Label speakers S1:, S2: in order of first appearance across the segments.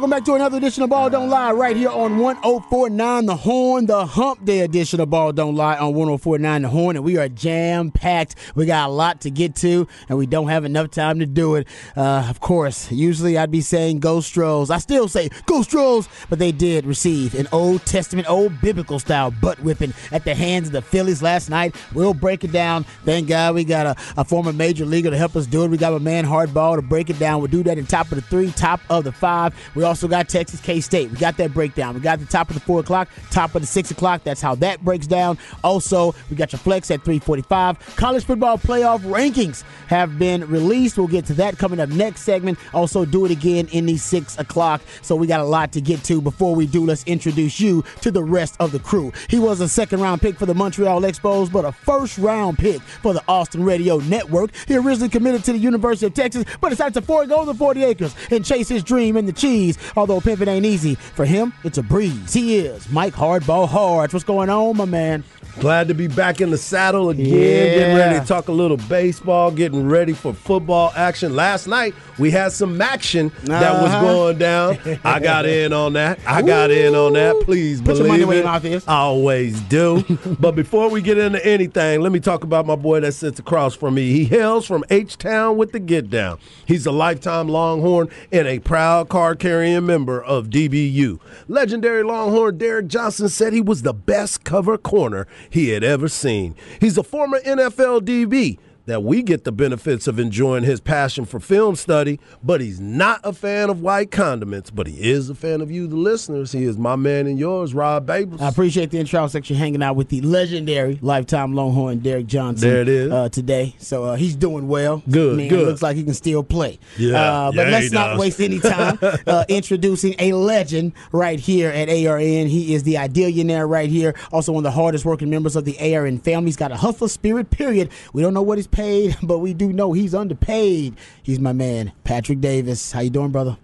S1: Welcome back to another edition of Ball Don't Lie right here on 1049 The Horn, the Hump Day edition of Ball Don't Lie on 1049 The Horn. And we are jam packed. We got a lot to get to, and we don't have enough time to do it. Uh, of course, usually I'd be saying go Stros. I still say go Stros, but they did receive an Old Testament, old biblical style butt whipping at the hands of the Phillies last night. We'll break it down. Thank God we got a, a former major leaguer to help us do it. We got a man hardball to break it down. We'll do that in top of the three, top of the five. We also got Texas K State. We got that breakdown. We got the top of the four o'clock, top of the six o'clock. That's how that breaks down. Also, we got your flex at 345. College football playoff rankings have been released. We'll get to that coming up next segment. Also, do it again in the six o'clock. So we got a lot to get to. Before we do, let's introduce you to the rest of the crew. He was a second round pick for the Montreal Expos, but a first round pick for the Austin Radio Network. He originally committed to the University of Texas, but decided to forego the 40 acres and chase his dream in the cheese. Although pimping ain't easy, for him, it's a breeze. He is Mike Hardball Hards. What's going on, my man?
S2: Glad to be back in the saddle again,
S1: Yeah.
S2: getting ready to talk a little baseball, getting ready for football action. Last night we had some action that was
S1: Uh-huh.
S2: going down. I got in on that. I got in on that. Please
S1: Put your
S2: believe
S1: money where
S2: it. I always do. but before we get into anything, let me talk about my boy that sits across from me. He hails from H Town with the Get Down. He's a lifetime Longhorn and a proud card carrying member of DBU. Legendary Longhorn Derek Johnson said he was the best cover corner he had ever seen. He's a former NFL DB that we get the benefits of enjoying his passion for film study, but he's not a fan of white condiments, but he is a fan of you, the listeners. He is my man and yours, Rod Babers.
S1: I appreciate the intro section hanging out with the legendary lifetime Longhorn Derek Johnson.
S2: There it is.
S1: uh, today. So uh, he's doing well.
S2: Good,
S1: Man,
S2: good.
S1: Looks like he can still play.
S2: Yeah,
S1: uh, but
S2: yeah,
S1: let's not waste any time uh, introducing a legend right here at ARN. He is the idealionaire right here. Also one of the hardest working members of the ARN family. He's got a hustler spirit. Period. We don't know what he's paid, but we do know he's underpaid. He's my man, Patrick Davis. How you doing, brother?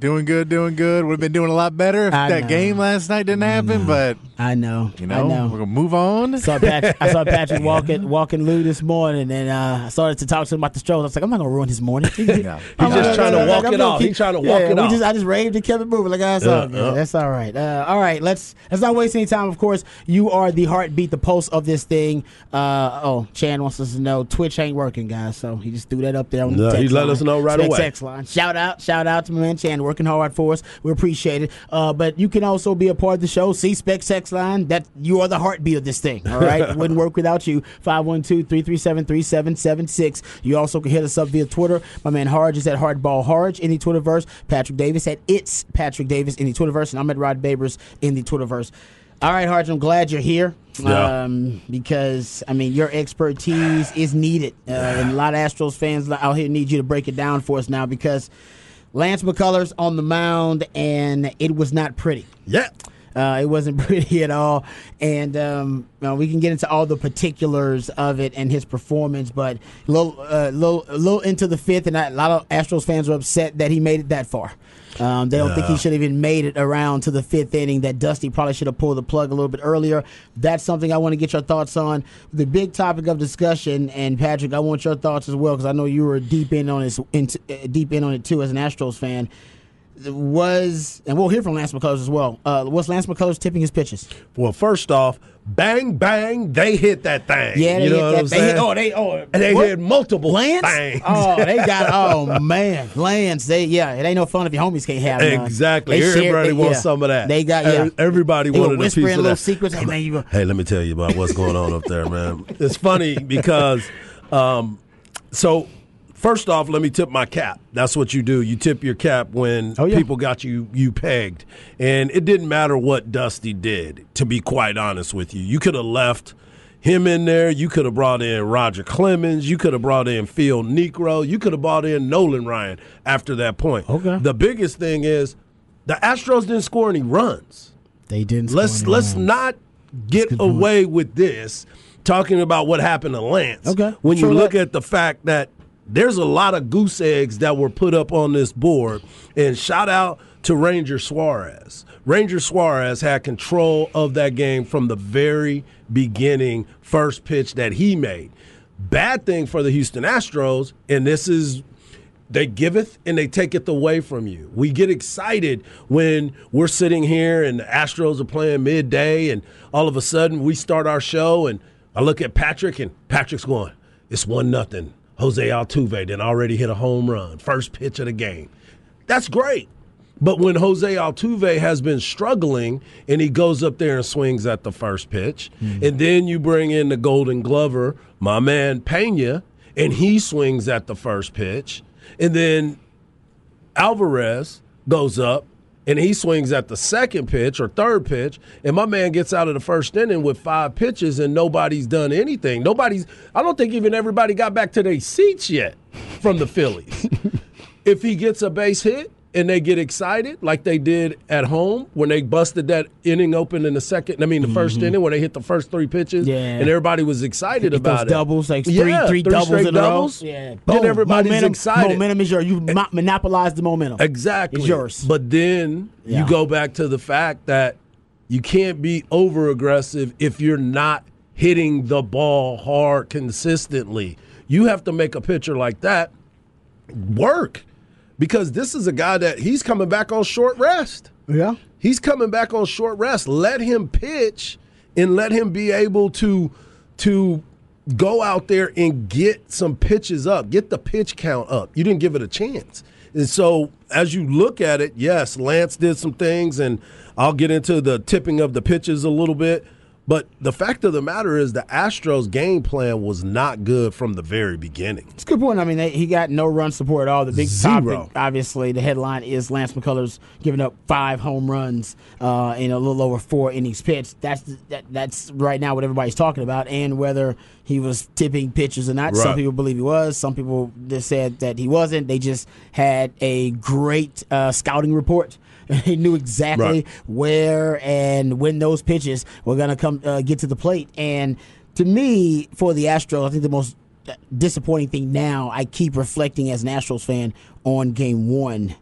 S3: Doing good, doing good. Would have been doing a lot better if
S1: I
S3: that
S1: know.
S3: game last night didn't happen, mm-hmm. but
S1: I know.
S3: you
S1: I
S3: know,
S1: know.
S3: we're gonna move on.
S1: I saw Patrick, I saw Patrick walking walking Lou this morning, and uh, I started to talk to him about the Stros. I was like, I'm not gonna ruin his morning. He's
S3: He's
S2: just trying to walk it off. He's trying to walk
S1: yeah,
S2: it off.
S1: Just, I just raved and kept it moving. Like, all good.
S2: yeah.
S1: That's all right. Uh, all right, let's let's not waste any time. Of course, you are the heartbeat, the pulse of this thing. Uh, oh, Chan wants us to know Twitch ain't working, guys. So he just threw that up there on the
S2: No,
S1: text
S2: he let
S1: line.
S2: us know right away.
S1: text line. Shout out, shout out to my man Chan working hard for us. We appreciate it. Uh, but you can also be a part of the show. C Spec text line. That you are the heartbeat of this thing. All right, wouldn't work without you. 512-337-3776. You also can hit us up via Twitter. My man Harge is at Hardball Harge in the Twitterverse. Patrick Davis at It's Patrick Davis in the Twitterverse, and I'm at Rod Babers in the Twitterverse. All right, Harge, I'm glad you're here.
S2: Yeah.
S1: Um, because I mean your expertise is needed, uh, and a lot of Astros fans out here need you to break it down for us now because Lance McCullers on the mound and it was not pretty.
S2: Yeah.
S1: Uh, it wasn't pretty at all, and um, you know, we can get into all the particulars of it and his performance. But a little, uh, little, little into the fifth, and a lot of Astros fans were upset that he made it that far. Um, they don't think he should have even made it around to the fifth inning. That Dusty probably should have pulled the plug a little bit earlier. That's something I want to get your thoughts on. The big topic of discussion, and Patrick, I want your thoughts as well because I know you were deep in on this, into, uh, deep in on it too as an Astros fan was, and we'll hear from Lance McCullers as well. Uh, was Lance McCullers tipping his pitches?
S2: Well, first off, bang bang, they hit that thing.
S1: Yeah, they
S2: you know
S1: hit
S2: what
S1: that.
S2: I'm
S1: they
S2: saying?
S1: hit, oh, they oh,
S2: and they
S1: what?
S2: hit multiple
S1: Lance.
S2: bangs.
S1: Oh, they got. Oh man, Lance. They yeah. It ain't no fun if your homies can't have none.
S2: Exactly.
S1: They shared-
S2: Everybody
S1: they-
S2: wants
S1: yeah.
S2: some of that.
S1: They got yeah.
S2: Everybody
S1: They were
S2: wanted a piece
S1: whispering
S2: of
S1: little
S2: that.
S1: secrets. Hey man, you go.
S2: Hey, let me tell you about what's going on up there, man. It's funny because, um, so first off, let me tip my cap. That's what you do. You tip your cap when
S1: Oh, yeah.
S2: people got you you pegged, and it didn't matter what Dusty did. To be quite honest with you, you could have left. Him in there, you could have brought in Roger Clemens, you could have brought in Phil Niekro, you could have brought in Nolan Ryan after that point.
S1: Okay.
S2: The biggest thing is the Astros didn't score any runs
S1: They didn't.
S2: let's
S1: score any
S2: let's
S1: runs.
S2: not get away with this talking about what happened to Lance.
S1: Okay.
S2: When you look
S1: that-
S2: at the fact that there's a lot of goose eggs that were put up on this board, and shout out to Ranger Suarez. Ranger Suarez had control of that game from the very beginning, first pitch that he made. Bad thing for the Houston Astros, and this is they giveth and they taketh away from you. We get excited when we're sitting here and the Astros are playing midday, and all of a sudden we start our show, and I look at Patrick, and Patrick's going, "It's one nothing." Jose Altuve then already hit a home run, first pitch of the game. That's great. But when Jose Altuve has been struggling and he goes up there and swings at the first pitch, mm-hmm. and then you bring in the Golden Glover, my man Pena, and he swings at the first pitch, and then Alvarez goes up and he swings at the second pitch or third pitch, and my man gets out of the first inning with five pitches, and nobody's done anything. Nobody's. I don't think even everybody got back to their seats yet from the Phillies. if he gets a base hit, and they get excited like they did at home when they busted that inning open in the second. I mean, the 1st mm-hmm. inning when they hit the first three pitches,
S1: yeah.
S2: and everybody was excited about it.
S1: Doubles, like three, yeah, three, three doubles in doubles.
S2: a row. Yeah, then everybody's
S1: momentum,
S2: excited.
S1: Momentum is yours. You monopolize the momentum.
S2: Exactly,
S1: it's yours.
S2: But then yeah. you go back to the fact that you can't be over aggressive if you're not hitting the ball hard consistently. You have to make a pitcher like that work because this is a guy that he's coming back on short rest.
S1: Yeah.
S2: He's coming back on short rest. Let him pitch and let him be able to to go out there and get some pitches up, get the pitch count up. You didn't give it a chance. And so as you look at it, yes, Lance did some things and I'll get into the tipping of the pitches a little bit. But the fact of the matter is, the Astros' game plan was not good from the very beginning.
S1: It's a good point. I mean, they, he got no run support at all. The big Zero. topic, obviously, the headline is Lance McCullers giving up five home runs uh, in a little over four innings pitched. That's that, that's right now what everybody's talking about, and whether he was tipping pitches or not. Right. Some people believe he was. Some people just said that he wasn't. They just had a great uh, scouting report he knew exactly right. where and when those pitches were going to come uh, get to the plate. And to me, for the Astros, I think the most disappointing thing now, I keep reflecting as an Astros fan on Game One,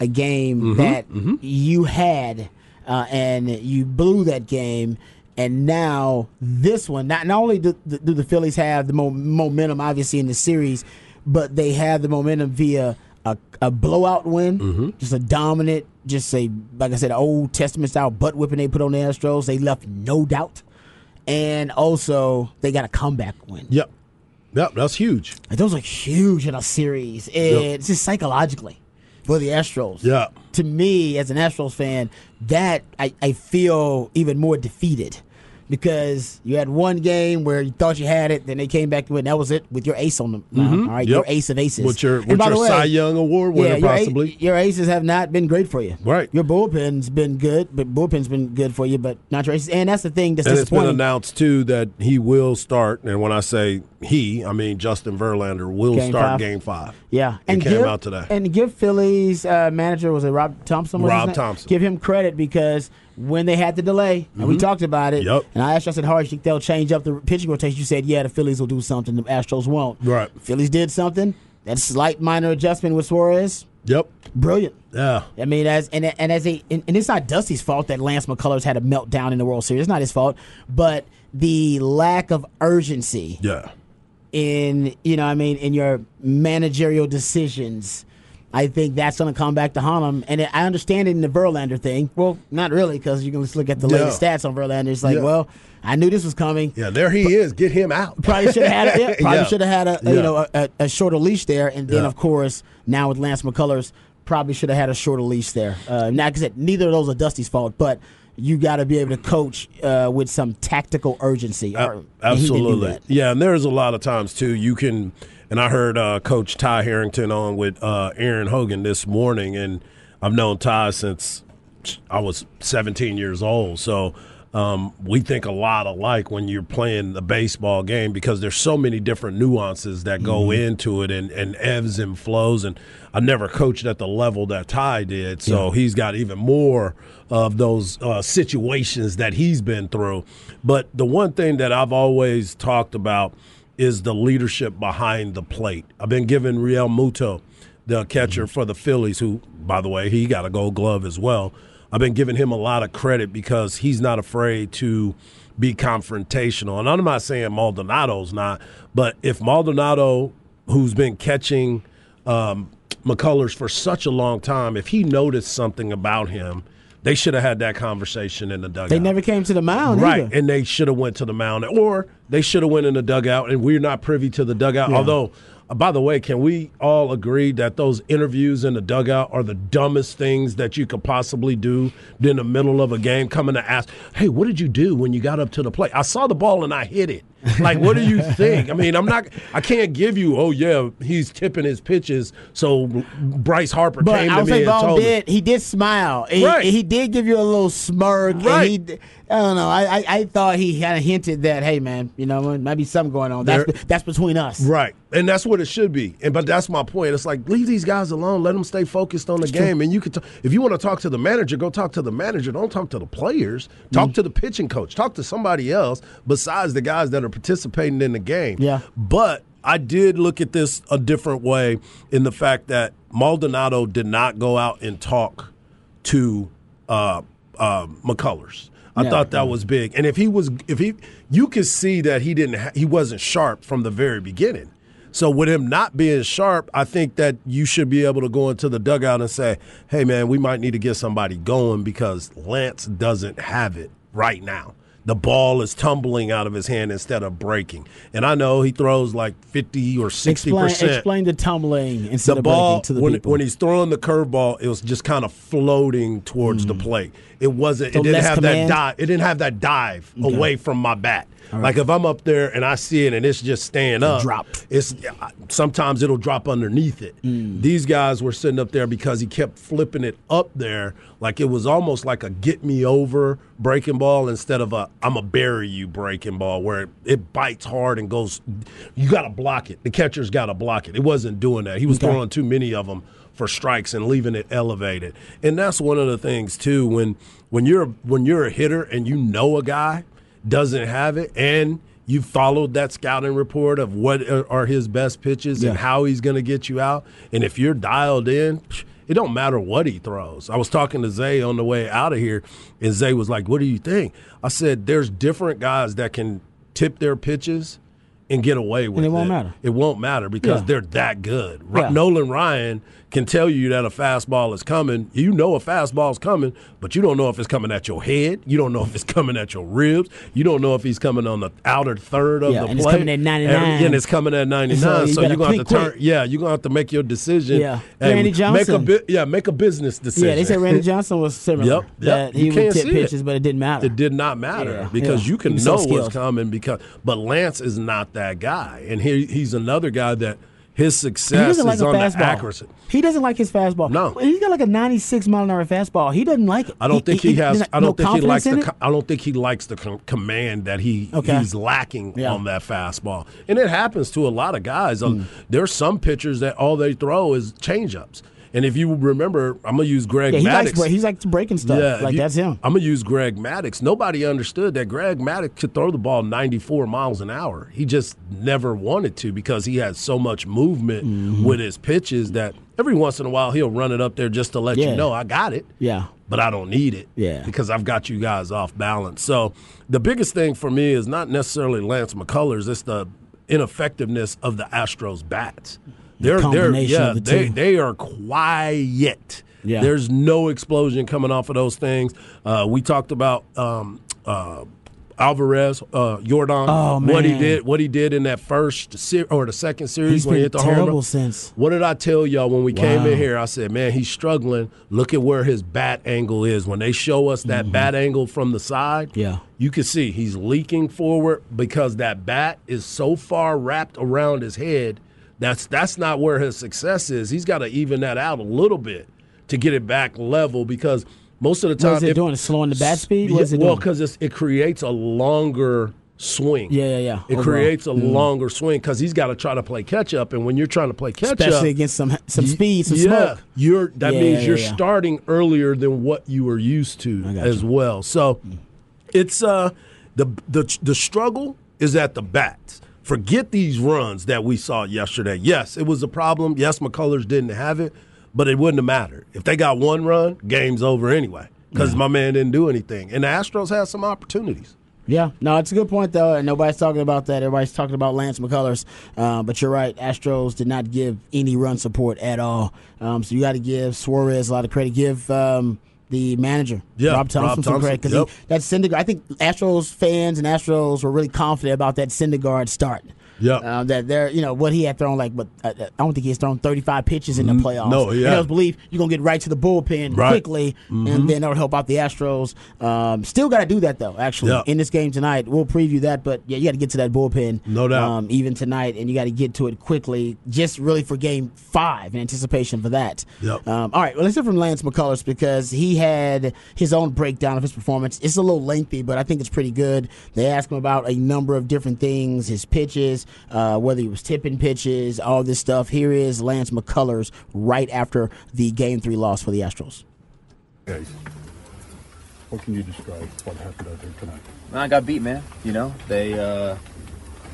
S1: a game mm-hmm, that mm-hmm. you had, uh, and you blew that game. And now this one, not, not only do, do the Phillies have the mo- momentum, obviously in the series, but they have the momentum via a, a blowout win, mm-hmm. just a dominant, just a like I said, Old Testament style butt whipping they put on the Astros. They left no doubt, and also they got a comeback win.
S2: Yep, yep, that's huge.
S1: And those are huge in a series. Yep. It's just psychologically for the Astros.
S2: Yeah.
S1: To me, as an Astros fan, that I, I feel even more defeated because you had one game where you thought you had it, then they came back to it, and that was it with your ace on them. Mm-hmm. All right, yep. your ace of aces.
S2: With your, with your way, Cy Young Award winner,
S1: yeah, your
S2: possibly.
S1: A, your aces have not been great for you.
S2: Right.
S1: Your bullpen's been good, but bullpen's been good for you, but not your aces. And that's the thing that's and disappointing.
S2: it's been announced, too, that he will start, and when I say he, I mean Justin Verlander will
S1: game
S2: start
S1: five.
S2: game five.
S1: Yeah.
S2: And
S1: it came
S2: give, out today.
S1: And give Philly's uh, manager, was it Rob Thomson?
S2: Rob Thomson.
S1: Give him credit because – when they had the delay, mm-hmm. and we mm-hmm. talked about it.
S2: Yep.
S1: And I asked you, I said, you think they'll change up the pitching rotation? You said, yeah, the Phillies will do something. The Astros won't.
S2: Right.
S1: Phillies did something. That slight minor adjustment with Suarez.
S2: Yep.
S1: Brilliant.
S2: Yeah. I
S1: mean, as and and as a and, and it's not Dusty's fault that Lance McCullers had a meltdown in the World Series. It's not his fault, but the lack of urgency.
S2: Yeah.
S1: In you know, I mean, in your managerial decisions I think that's going to come back to haunt him. And I understand it in the Verlander thing. Well, not really, because you can just look at the yeah. latest stats on Verlander. It's like, yeah. well, I knew this was coming.
S2: Yeah, there he is. Get him out.
S1: Probably should have had. A, yeah, probably should have had a, a you know a, a, shorter leash there. And then of course now with Lance McCullers, probably should have had a shorter leash there. Uh, now, like I said, neither of those are Dusty's fault, but you got to be able to coach uh, with some tactical urgency.
S2: Uh, absolutely. Yeah, and there's a lot of times too you can and I heard uh, Coach Ty Harrington on with uh, Aaron Hogan this morning, and I've known Ty since I was 17 years old. So um, we think a lot alike when you're playing the baseball game because there's so many different nuances that go mm-hmm. into it and, and ebbs and flows. And I never coached at the level that Ty did, so yeah. he's got even more of those uh, situations that he's been through. But the one thing that I've always talked about – is the leadership behind the plate. I've been giving Realmuto, the catcher for the Phillies, who, by the way, he got a gold glove as well. I've been giving him a lot of credit because he's not afraid to be confrontational. And I'm not saying Maldonado's not, but if Maldonado, who's been catching um, McCullers for such a long time. If he noticed something about him, they should have had that conversation in the dugout.
S1: They never came to the mound,
S2: right,
S1: either.
S2: and they should have went to the mound, or they should have went in the dugout. And we're not privy to the dugout.
S1: Yeah.
S2: Although, uh, by the way, can we all agree that those interviews in the dugout are the dumbest things that you could possibly do in the middle of a game? Coming to ask, "Hey, what did you do when you got up to the plate? I saw the ball and I hit it." Like, what do you think? I mean, I'm not. I can't give you. Oh yeah, he's tipping his pitches. So Bryce Harper
S1: But
S2: came
S1: I
S2: to me and
S1: Vaughn
S2: told me.
S1: did. He did smile. He,
S2: Right.
S1: he did give you a little smirk. and
S2: Right.
S1: he I don't know. I, I, I thought he kind of hinted that, hey man, you know, maybe something going on. That's
S2: There-
S1: that's between us.
S2: Right. And that's what it should be. And but that's my point. It's like leave these guys alone. Let them stay focused on the game. And you can, t- if you want to talk to the manager, go talk to the manager. Don't talk to the players. Talk
S1: Mm.
S2: to the pitching coach. Talk to somebody else besides the guys that are participating in the game.
S1: Yeah.
S2: But I did look at this a different way in the fact that Maldonado did not go out and talk to uh, uh, McCullers. I
S1: Yeah.
S2: thought that was big. And if he was, if he, you could see that he didn't, ha- he wasn't sharp from the very beginning. So with him not being sharp, I think that you should be able to go into the dugout and say, "Hey, man, we might need to get somebody going because Lance doesn't have it right now." The ball is tumbling out of his hand instead of breaking. And I know he throws like 50 or 60%.
S1: Explain, explain the tumbling instead
S2: the
S1: of
S2: ball
S1: breaking to the
S2: when,
S1: people.
S2: when he's throwing the curveball, it was just kind of floating towards the mm. plate. It wasn't.
S1: So
S2: it didn't have
S1: command?
S2: that dive. It didn't have that dive away from my bat. Like if I'm up there and I see it and it's just staying up,
S1: drop.
S2: It's sometimes it'll drop underneath it.
S1: Mm.
S2: These guys were sitting up there because he kept flipping it up there, like it was almost like a get me over breaking ball instead of a I'm a bury you breaking ball where it, it bites hard and goes. You got to block it. The catcher's got to block it. It wasn't doing that. He was
S1: Okay.
S2: throwing too many of them for strikes and leaving it elevated. And that's one of the things too when when you're when you're a hitter and you know a guy doesn't have it and you followed that scouting report of what are his best pitches and how he's going to get you out and if you're dialed in it don't matter what he throws. I was talking to Zay on the way out of here, and Zay was like, "What do you think?" I said, "There's different guys that can tip their pitches and get away with
S1: it won't matter.
S2: It won't matter because
S1: Yeah.
S2: they're that good.
S1: Yeah.
S2: Nolan Ryan can tell you that a fastball is coming. You know a fastball is coming, but you don't know if it's coming at your head. You don't know if it's coming at your ribs. You don't know if he's coming on the outer third of
S1: Yeah,
S2: the
S1: and it's
S2: plate.
S1: coming at 99.
S2: And, and it's coming at 99.
S1: So
S2: So,
S1: you
S2: you're going to have to turn.
S1: quick.
S2: Yeah, you're going to have to make your decision.
S1: Yeah.
S2: and
S1: Randy
S2: Make a
S1: Johnson.
S2: yeah, make a business decision.
S1: yeah, they said Randy Johnson was similar.
S2: Yep, yep.
S1: That
S2: You
S1: he would
S2: can't
S1: tip
S2: see it.
S1: pitches, but it didn't matter.
S2: It did not matter
S1: Yeah,
S2: because
S1: yeah.
S2: you can
S1: was so
S2: know what's coming. Because, but Lance is not that guy, and he, he's another guy that his success
S1: like
S2: is
S1: a
S2: on the accuracy.
S1: He doesn't like his fastball.
S2: No.
S1: he's got like a 96 mile an hour fastball. He doesn't like it.
S2: I don't think he, has. I don't think he likes the.
S1: it?
S2: I don't think he likes the com- command that he
S1: Okay.
S2: he's lacking
S1: Yeah.
S2: on that fastball, and it happens to a lot of guys.
S1: Hmm.
S2: There's some pitchers that all they throw is changeups, and if you remember, I'm gonna use Greg
S1: Yeah, he
S2: Maddux.
S1: likes, he's like breaking stuff.
S2: Yeah,
S1: like
S2: you-
S1: that's him.
S2: I'm gonna use Greg Maddux. Nobody understood that Greg Maddux could throw the ball 94 miles an hour. He just never wanted to because he had so much movement
S1: Mm-hmm.
S2: with his pitches that every once in a while he'll run it up there just to let
S1: Yeah.
S2: you know I got it.
S1: Yeah.
S2: But I don't need it.
S1: Yeah.
S2: Because I've got you guys off balance. So the biggest thing for me is not necessarily Lance McCullers, it's the ineffectiveness of the Astros bats. They're, they're yeah,
S1: of the
S2: they, they are quiet.
S1: Yeah.
S2: There's no explosion coming off of those things. Uh, we talked about um, uh, Alvarez, uh, Jordan,
S1: Oh,
S2: what he did, what he did in that first ser- or the second series
S1: He's
S2: when he hit the home
S1: terrible
S2: run.
S1: since.
S2: What did I tell y'all when we came in here? I said, man, he's struggling. Look at where his bat angle is. When they show us that bat angle from the side,
S1: Mm-hmm. Yeah.
S2: you can see he's leaking forward because that bat is so far wrapped around his head. That's that's not where his success is. He's got to even that out a little bit to get it back level because most of the time,
S1: What is it
S2: if-
S1: doing? Slowing the bat speed? What is it
S2: well, because it creates a longer swing.
S1: Yeah, yeah, yeah.
S2: It
S1: Overall.
S2: creates a
S1: Mm.
S2: longer swing because he's got to try to play catch up, and when you're trying to play catch
S1: Especially
S2: up,
S1: against some some speed, some
S2: yeah,
S1: smoke.
S2: you're that
S1: Yeah,
S2: means
S1: yeah,
S2: you're
S1: yeah.
S2: starting earlier than what you were used to as
S1: you.
S2: well. So it's uh the the the struggle is at the bats. Forget these runs that we saw yesterday. Yes, it was a problem. Yes, McCullers didn't have it, but it wouldn't have mattered. If they got one run, game's over anyway because my man didn't do anything. And the Astros had some opportunities.
S1: Yeah, no, it's a good point though, and nobody's talking about that. Everybody's talking about Lance McCullers, uh, but you're right. Astros did not give any run support at all, um, so you got to give Suarez a lot of credit. Give um, the manager,
S2: Yeah,
S1: Rob Thomson,
S2: Rob Thomson,
S1: credit because
S2: yep.
S1: that Syndergaard. I think Astros fans and Astros were really confident about that Syndergaard start.
S2: Yeah.
S1: um, that they're you know what he had thrown like, but uh, I don't think he's thrown 35 pitches in the playoffs.
S2: Mm-hmm. no,
S1: And
S2: yeah.
S1: it was believe you're gonna get right to the bullpen
S2: Right.
S1: quickly, and then that'll help out the Astros. Um, still got to do that though. Actually,
S2: Yeah.
S1: in this game tonight, we'll preview that. But yeah, you got to get to that bullpen,
S2: No doubt.
S1: Um, even tonight, and you got to get to it quickly, just really for Game Five in anticipation for that.
S2: Yep.
S1: Um, all right, well, let's hear from Lance McCullers because he had his own breakdown of his performance. It's a little lengthy, but I think it's pretty good. They asked him about a number of different things, his pitches, uh, whether he was tipping pitches, all this stuff. Here is Lance McCullers right after the Game Three loss for the Astros.
S4: Guys, what can you describe what happened out there tonight?
S5: Man, I got beat, man. You know, they uh,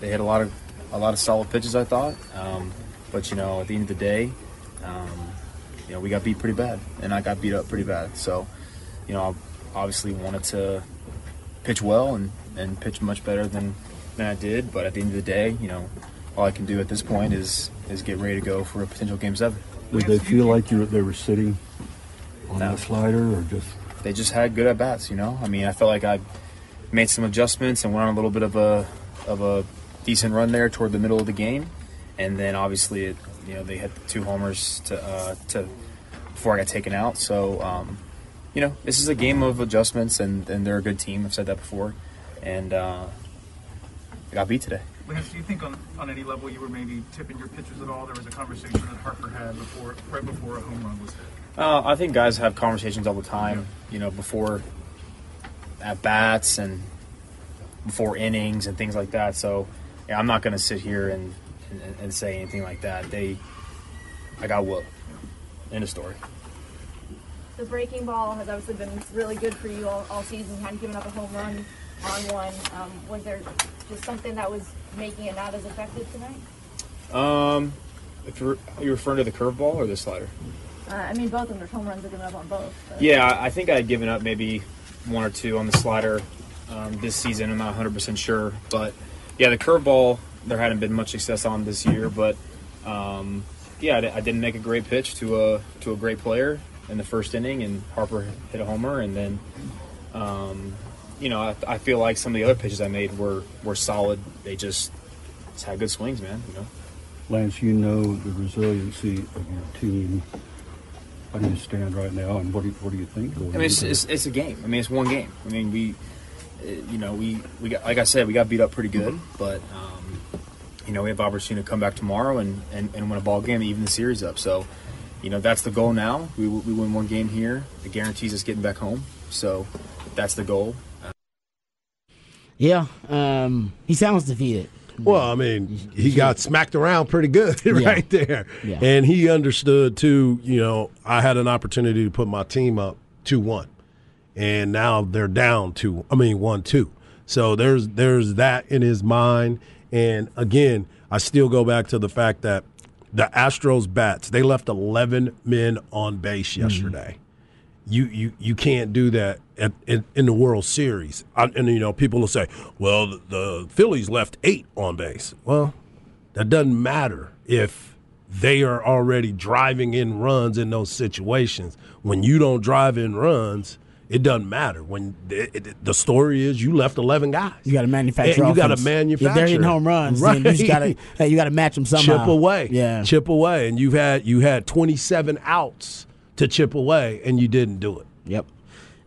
S5: they had a lot of a lot of solid pitches, I thought. Um, but you know, at the end of the day, um, you know, we got beat pretty bad, and I got beat up pretty bad. So, you know, I obviously wanted to pitch well and, and pitch much better than than I did. But at the end of the day, you know, all I can do at this point is is get ready to go for a potential game seven.
S4: Did they feel like you they were sitting on
S5: No.
S4: the slider or just
S5: they just had good at bats. You know, I mean, I felt like I made some adjustments and went on a little bit of a of a decent run there toward the middle of the game, and then obviously, it, you know, they had two homers to uh, to before I got taken out. So, um, you know, this is a game of adjustments, and and they're a good team. I've said that before, and uh, I got beat today.
S6: Lance, do you think on, on any level you were maybe tipping your pitches at all? There was a conversation that Harper had before, right before a home run was hit.
S5: Uh, I think guys have conversations all the time, you know, before at bats and before innings and things like that. So, yeah, I'm not going to sit here and, and, and say anything like that. They, I got whooped. End of story.
S7: The breaking ball has obviously been really good for you all, all season. You hadn't given up a home run on one. Um, was there just something that was making it not as effective tonight?
S5: Um, if you're, are you referring to the curveball or the slider?
S7: Uh, I mean, both of them. There's home runs are given up on both. but-
S5: Yeah, I think I had given up maybe one or two on the slider um, this season. I'm not 100% sure. But yeah, the curveball, there hadn't been much success on this year. But um, yeah, I, I didn't make a great pitch to a, to a great player in the first inning, and Harper hit a homer. And then, um, you know, I, I feel like some of the other pitches I made were, were solid. They just, just had good swings, man. You know.
S4: Lance, you know the resiliency of your team. How do you stand right now, and what do you, what do you think?
S5: I mean, it's, it's, it's a game. I mean, it's one game. I mean, we, you know, we, we got, like I said, we got beat up pretty good, but, um, you know, we have opportunity to come back tomorrow and, and, and win a ball game and even the series up. So, you know, that's the goal now. We, we win one game here. It guarantees us getting back home. So that's the goal.
S1: Yeah, um, he sounds defeated.
S2: Well, I mean, he got smacked around pretty good right there.
S1: Yeah.
S2: And he understood too, you know, I had an opportunity to put my team up 2 1. And now they're down to, I mean, 1 2. So there's there's that in his mind. And again, I still go back to the fact that the Astros bats, they left 11 men on base yesterday you you you can't do that at, in, in the World Series. I, and you know, people will say, "Well, the, the Phillies left eight on base." Well, that doesn't matter if they are already driving in runs in those situations. When you don't drive in runs, it doesn't matter. When it, it- the story is you left eleven guys,
S1: You got to manufacture.
S2: And you got to manufacture.
S1: If they're hitting home runs, then you got to
S2: Right.
S1: hey, you got to match them somehow.
S2: chip away.
S1: Yeah.
S2: chip away, and you've had you had twenty seven outs to chip away, and you didn't do it.
S1: Yep.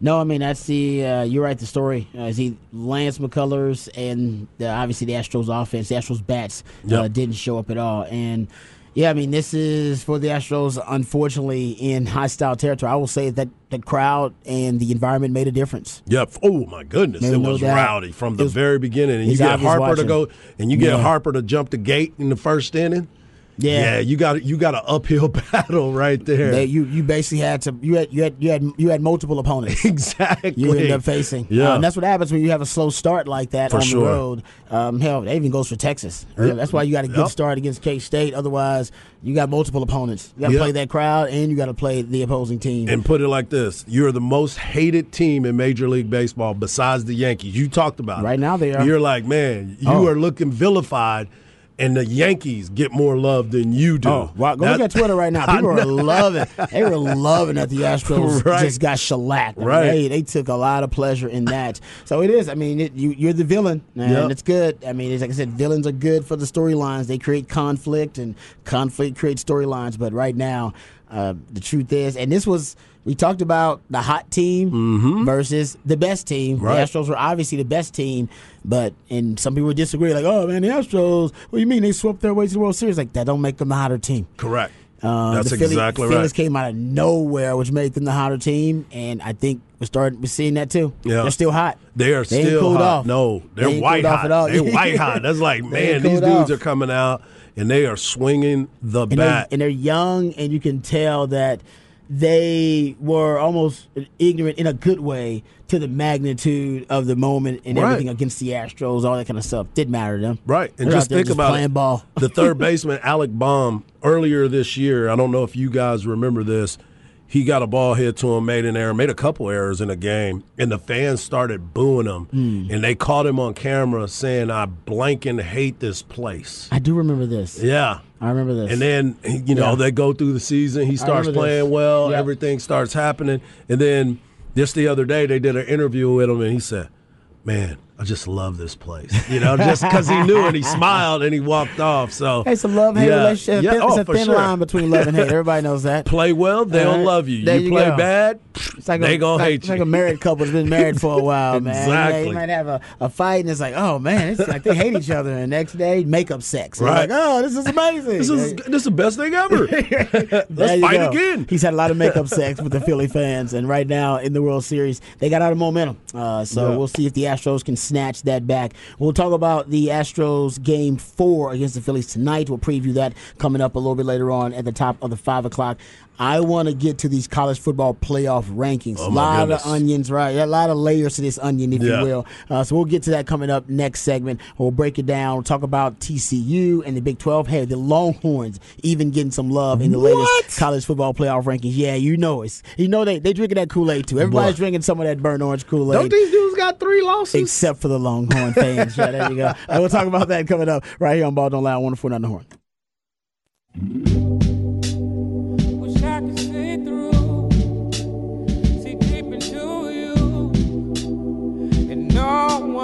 S1: No, I mean that's the uh, you're right. The story uh, is he Lance McCullers and the, obviously the Astros offense, the Astros bats uh, didn't show up at all. And yeah, I mean this is for the Astros. Unfortunately, in hostile territory, I will say that the crowd and the environment made a difference.
S2: Yep. Oh my goodness,
S1: There's
S2: it was
S1: doubt.
S2: rowdy from the
S1: was-
S2: very beginning. And you get Harper to go, and you get
S1: Yeah.
S2: Harper to jump the gate in the first inning.
S1: Yeah.
S2: you got you got an uphill battle right there.
S1: They, you you basically had to you had you had you had you had multiple opponents.
S2: exactly.
S1: You end up facing,
S2: Yeah.
S1: Uh, and that's what happens when you have a slow start like that
S2: For
S1: on
S2: sure.
S1: the road. Um, hell, that even goes for Texas. That's why you got a good
S2: Yep.
S1: start against K State. Otherwise, you got multiple opponents. You got to
S2: Yep.
S1: play that crowd, and you got to play the opposing team.
S2: And put it like this: You're the most hated team in Major League Baseball besides the Yankees. You talked about it.
S1: Right now they are.
S2: You're like, man, you
S1: Oh.
S2: are looking vilified, and the Yankees get more love than you do.
S1: Oh, wow. Go look at Twitter right now. People are loving. They were loving that the Astros
S2: Right.
S1: just got shellacked. I mean,
S2: Right.
S1: They, they took a lot of pleasure in that. So it is. I mean, it, you, you're the villain, and
S2: Yep.
S1: it's good. I mean, it's, like I said, villains are good for the storylines. They create conflict, and conflict creates storylines. But right now, uh, the truth is, and this was. We talked about the hot team versus the best team.
S2: Mm-hmm. Right.
S1: The Astros were obviously the best team, but and some people would disagree. Like, oh man, the Astros. What do you mean they swept their way to the World Series? Like that don't make them the hotter team.
S2: Correct.
S1: Uh,
S2: That's
S1: the Philly,
S2: exactly
S1: Phillies
S2: right.
S1: came out of nowhere, which made them the hotter team, and I think we're starting we're seeing that too.
S2: Yeah.
S1: They're still hot.
S2: They are
S1: They
S2: still
S1: cooled
S2: hot.
S1: off.
S2: No, they're
S1: They
S2: white hot. They're white hot. That's like, man, these dudes
S1: off.
S2: are coming out and they are swinging the
S1: and they're,
S2: bat.
S1: and they're young, and you can tell that they were almost ignorant in a good way to the magnitude of the moment and
S2: Right.
S1: everything against the Astros, all that kind of stuff. Didn't matter to them.
S2: Right, and
S1: They're
S2: just think
S1: just
S2: about
S1: playing
S2: it.
S1: ball.
S2: the third baseman Alec Bohm earlier this year. I don't know if you guys remember this. He got a ball hit to him, made an error, made a couple errors in a game, and the fans started booing him.
S1: Hmm.
S2: And they caught him on camera saying, "I blanking hate this place."
S1: I do remember this.
S2: Yeah.
S1: I remember this.
S2: And then you know
S1: Yeah.
S2: they go through the season. He starts
S1: remember this.
S2: playing well. Everything starts happening. And then just the other day they did an interview with him, and he said, "Man, I just love this place." You know, just because he knew it, he smiled and he walked off. So
S1: Hey, it's a love hate
S2: Yeah.
S1: relationship.
S2: Yeah,
S1: Thin-
S2: oh,
S1: it's a thin
S2: sure.
S1: line between love and hate. Everybody knows that.
S2: Play well, they'll
S1: right.
S2: love you. You
S1: you
S2: play
S1: go.
S2: bad,
S1: It's like
S2: they
S1: a,
S2: gonna
S1: like,
S2: hate
S1: it's
S2: you.
S1: like a married couple that's been married for a while, man. Yeah,
S2: Exactly.
S1: you might have a, a fight, and it's like, oh man, it's like they hate each other. And next day, makeup sex. And
S2: Right.
S1: Like, oh, this is amazing.
S2: this is this is the best thing ever. Let's fight
S1: go.
S2: again.
S1: He's had a lot of makeup sex with the Philly fans, and right now in the World Series, they got out of momentum. Uh, so
S2: Yeah.
S1: we'll see if the Astros can snatch that back. We'll talk about the Astros game four against the Phillies tonight. We'll preview that coming up a little bit later on at the top of the five o'clock. I want to get to these college football playoff rankings.
S2: Oh,
S1: a
S2: my
S1: lot
S2: goodness.
S1: of onions, right? A lot of layers to this onion, if
S2: Yeah.
S1: you will. Uh, so we'll get to that coming up next segment. We'll break it down. We'll talk about TCU and the Big 12. Hey, the Longhorns even getting some love in the
S2: What?
S1: latest college football playoff rankings. Yeah, you know it. You know they they drinking that Kool Aid too. Everybody's
S2: Boy.
S1: drinking some of that burnt orange Kool Aid.
S2: Don't these dudes got three losses?
S1: Except for the Longhorn fans. Yeah, there you go. And we'll talk about that coming up right here on Ball Don't Lie, 104 on the horn.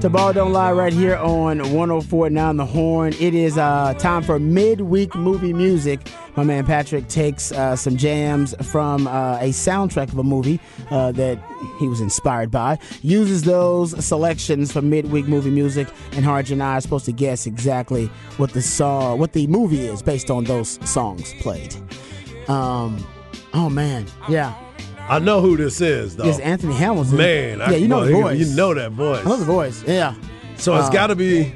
S1: to Ball Don't Lie right here on 1049 The Horn. It is uh, time for midweek movie music. My man Patrick takes uh, some jams from uh, a soundtrack of a movie uh, that he was inspired by, uses those selections for midweek movie music, and Harge and I are supposed to guess exactly what the song, what the movie is based on those songs played. Um, oh man, yeah,
S2: I know who this is though.
S1: it's Anthony Hamilton.
S2: Man,
S1: yeah, you know the
S2: he-
S1: voice.
S2: You know that voice.
S1: I know the voice. Yeah.
S2: So it's
S1: Uh,
S2: got to be.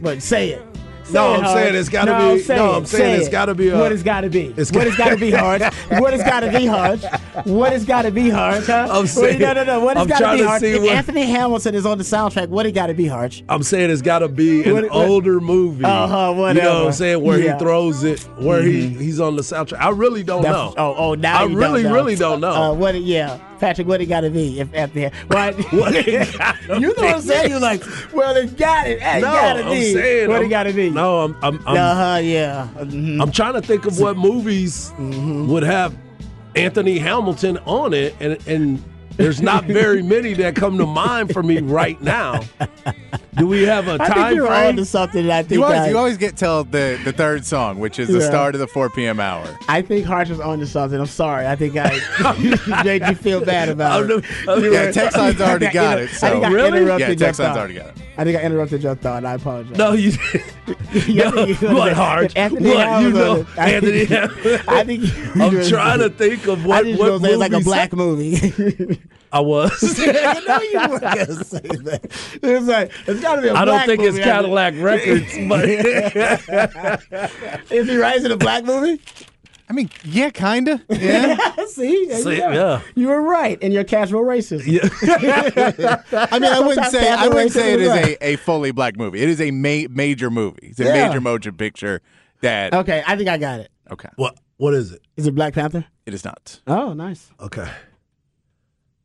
S1: But say it. Say
S2: No, I'm saying it's gotta
S1: no,
S2: be- no, I'm saying
S1: say
S2: it's
S1: it.
S2: gotta be, uh,
S1: what it's got to be.
S2: it's
S1: what it's got to be hard. what it's got to be hard. What it's got to be hard. Huh?
S2: I'm saying-
S1: no, no, no. What it's got to
S2: trying
S1: be
S2: to
S1: hard.
S2: see
S1: If
S2: what-
S1: Anthony Hamilton is on the soundtrack, what it got to be hard.
S2: I'm saying it's got to be an
S1: What- what-
S2: older movie.
S1: Uh-huh,
S2: You know what I'm saying? Where
S1: Yeah. Mm-hmm.
S2: he throws it, where he he's on the soundtrack. I really don't
S1: That-
S2: know.
S1: Oh, oh, now
S2: I
S1: you
S2: really,
S1: don't
S2: really don't know.
S1: Uh, what? Yeah, Patrick. What it got to be? If Anthony, what?
S2: What gotta
S1: you know what I'm saying? You're like, well, it got it. Hey,
S2: no,
S1: got to
S2: I'm
S1: be.
S2: saying
S1: what
S2: I'm-
S1: it got to be?
S2: No, I'm I'm I'm,
S1: Uh huh. Yeah. Mhm.
S2: I'm trying to think of what movies
S1: Mm-hmm.
S2: would have Anthony Hamilton on it, and and there's not very many that come to mind for me right now. Do we have a
S1: I think
S2: time
S1: you're on to
S2: frame?
S1: something. that I think
S3: You always,
S1: I,
S3: you always get till the, the third song, which is the start of the 4 p.m. hour.
S1: I think Harge was on to something. I'm sorry. I think I made you feel bad about it.
S2: the- I'm-
S3: Yeah, Texline's already
S1: I
S3: got
S1: inter-
S3: it. So.
S1: I think I
S2: Really?
S1: interrupted
S3: Yeah,
S1: your
S3: Texline's already got it.
S1: I think I interrupted your thought. I apologize.
S2: No, you.
S1: Yeah,
S2: no,
S1: you-
S2: what hard?
S1: Anthony
S2: what
S1: Hamilton.
S2: you know?
S1: I-
S2: Anthony.
S1: I think you
S2: I'm trying to think of
S1: I
S2: what
S1: just
S2: what
S1: gonna it's like a black movie.
S2: I was.
S1: no, you weren't gonna say that. It's like it's got to be a
S2: I don't
S1: black
S2: think it's. Cadillac Records, but
S1: Is he rising a black movie?
S3: I mean, yeah, kind of. Yeah.
S1: See, there you
S2: See,
S1: go.
S2: yeah.
S1: you were right, and you're casual racist.
S3: I mean, I wouldn't
S1: Sometimes
S3: say I wouldn't say it is
S1: Records
S3: a, a fully black movie. It is a ma- major movie. It's a
S1: Yeah.
S3: major motion picture that.
S1: Okay, I think I got it.
S3: Okay.
S2: what? What is it?
S1: Is it Black Panther?
S3: It is not.
S1: Oh, nice.
S2: Okay.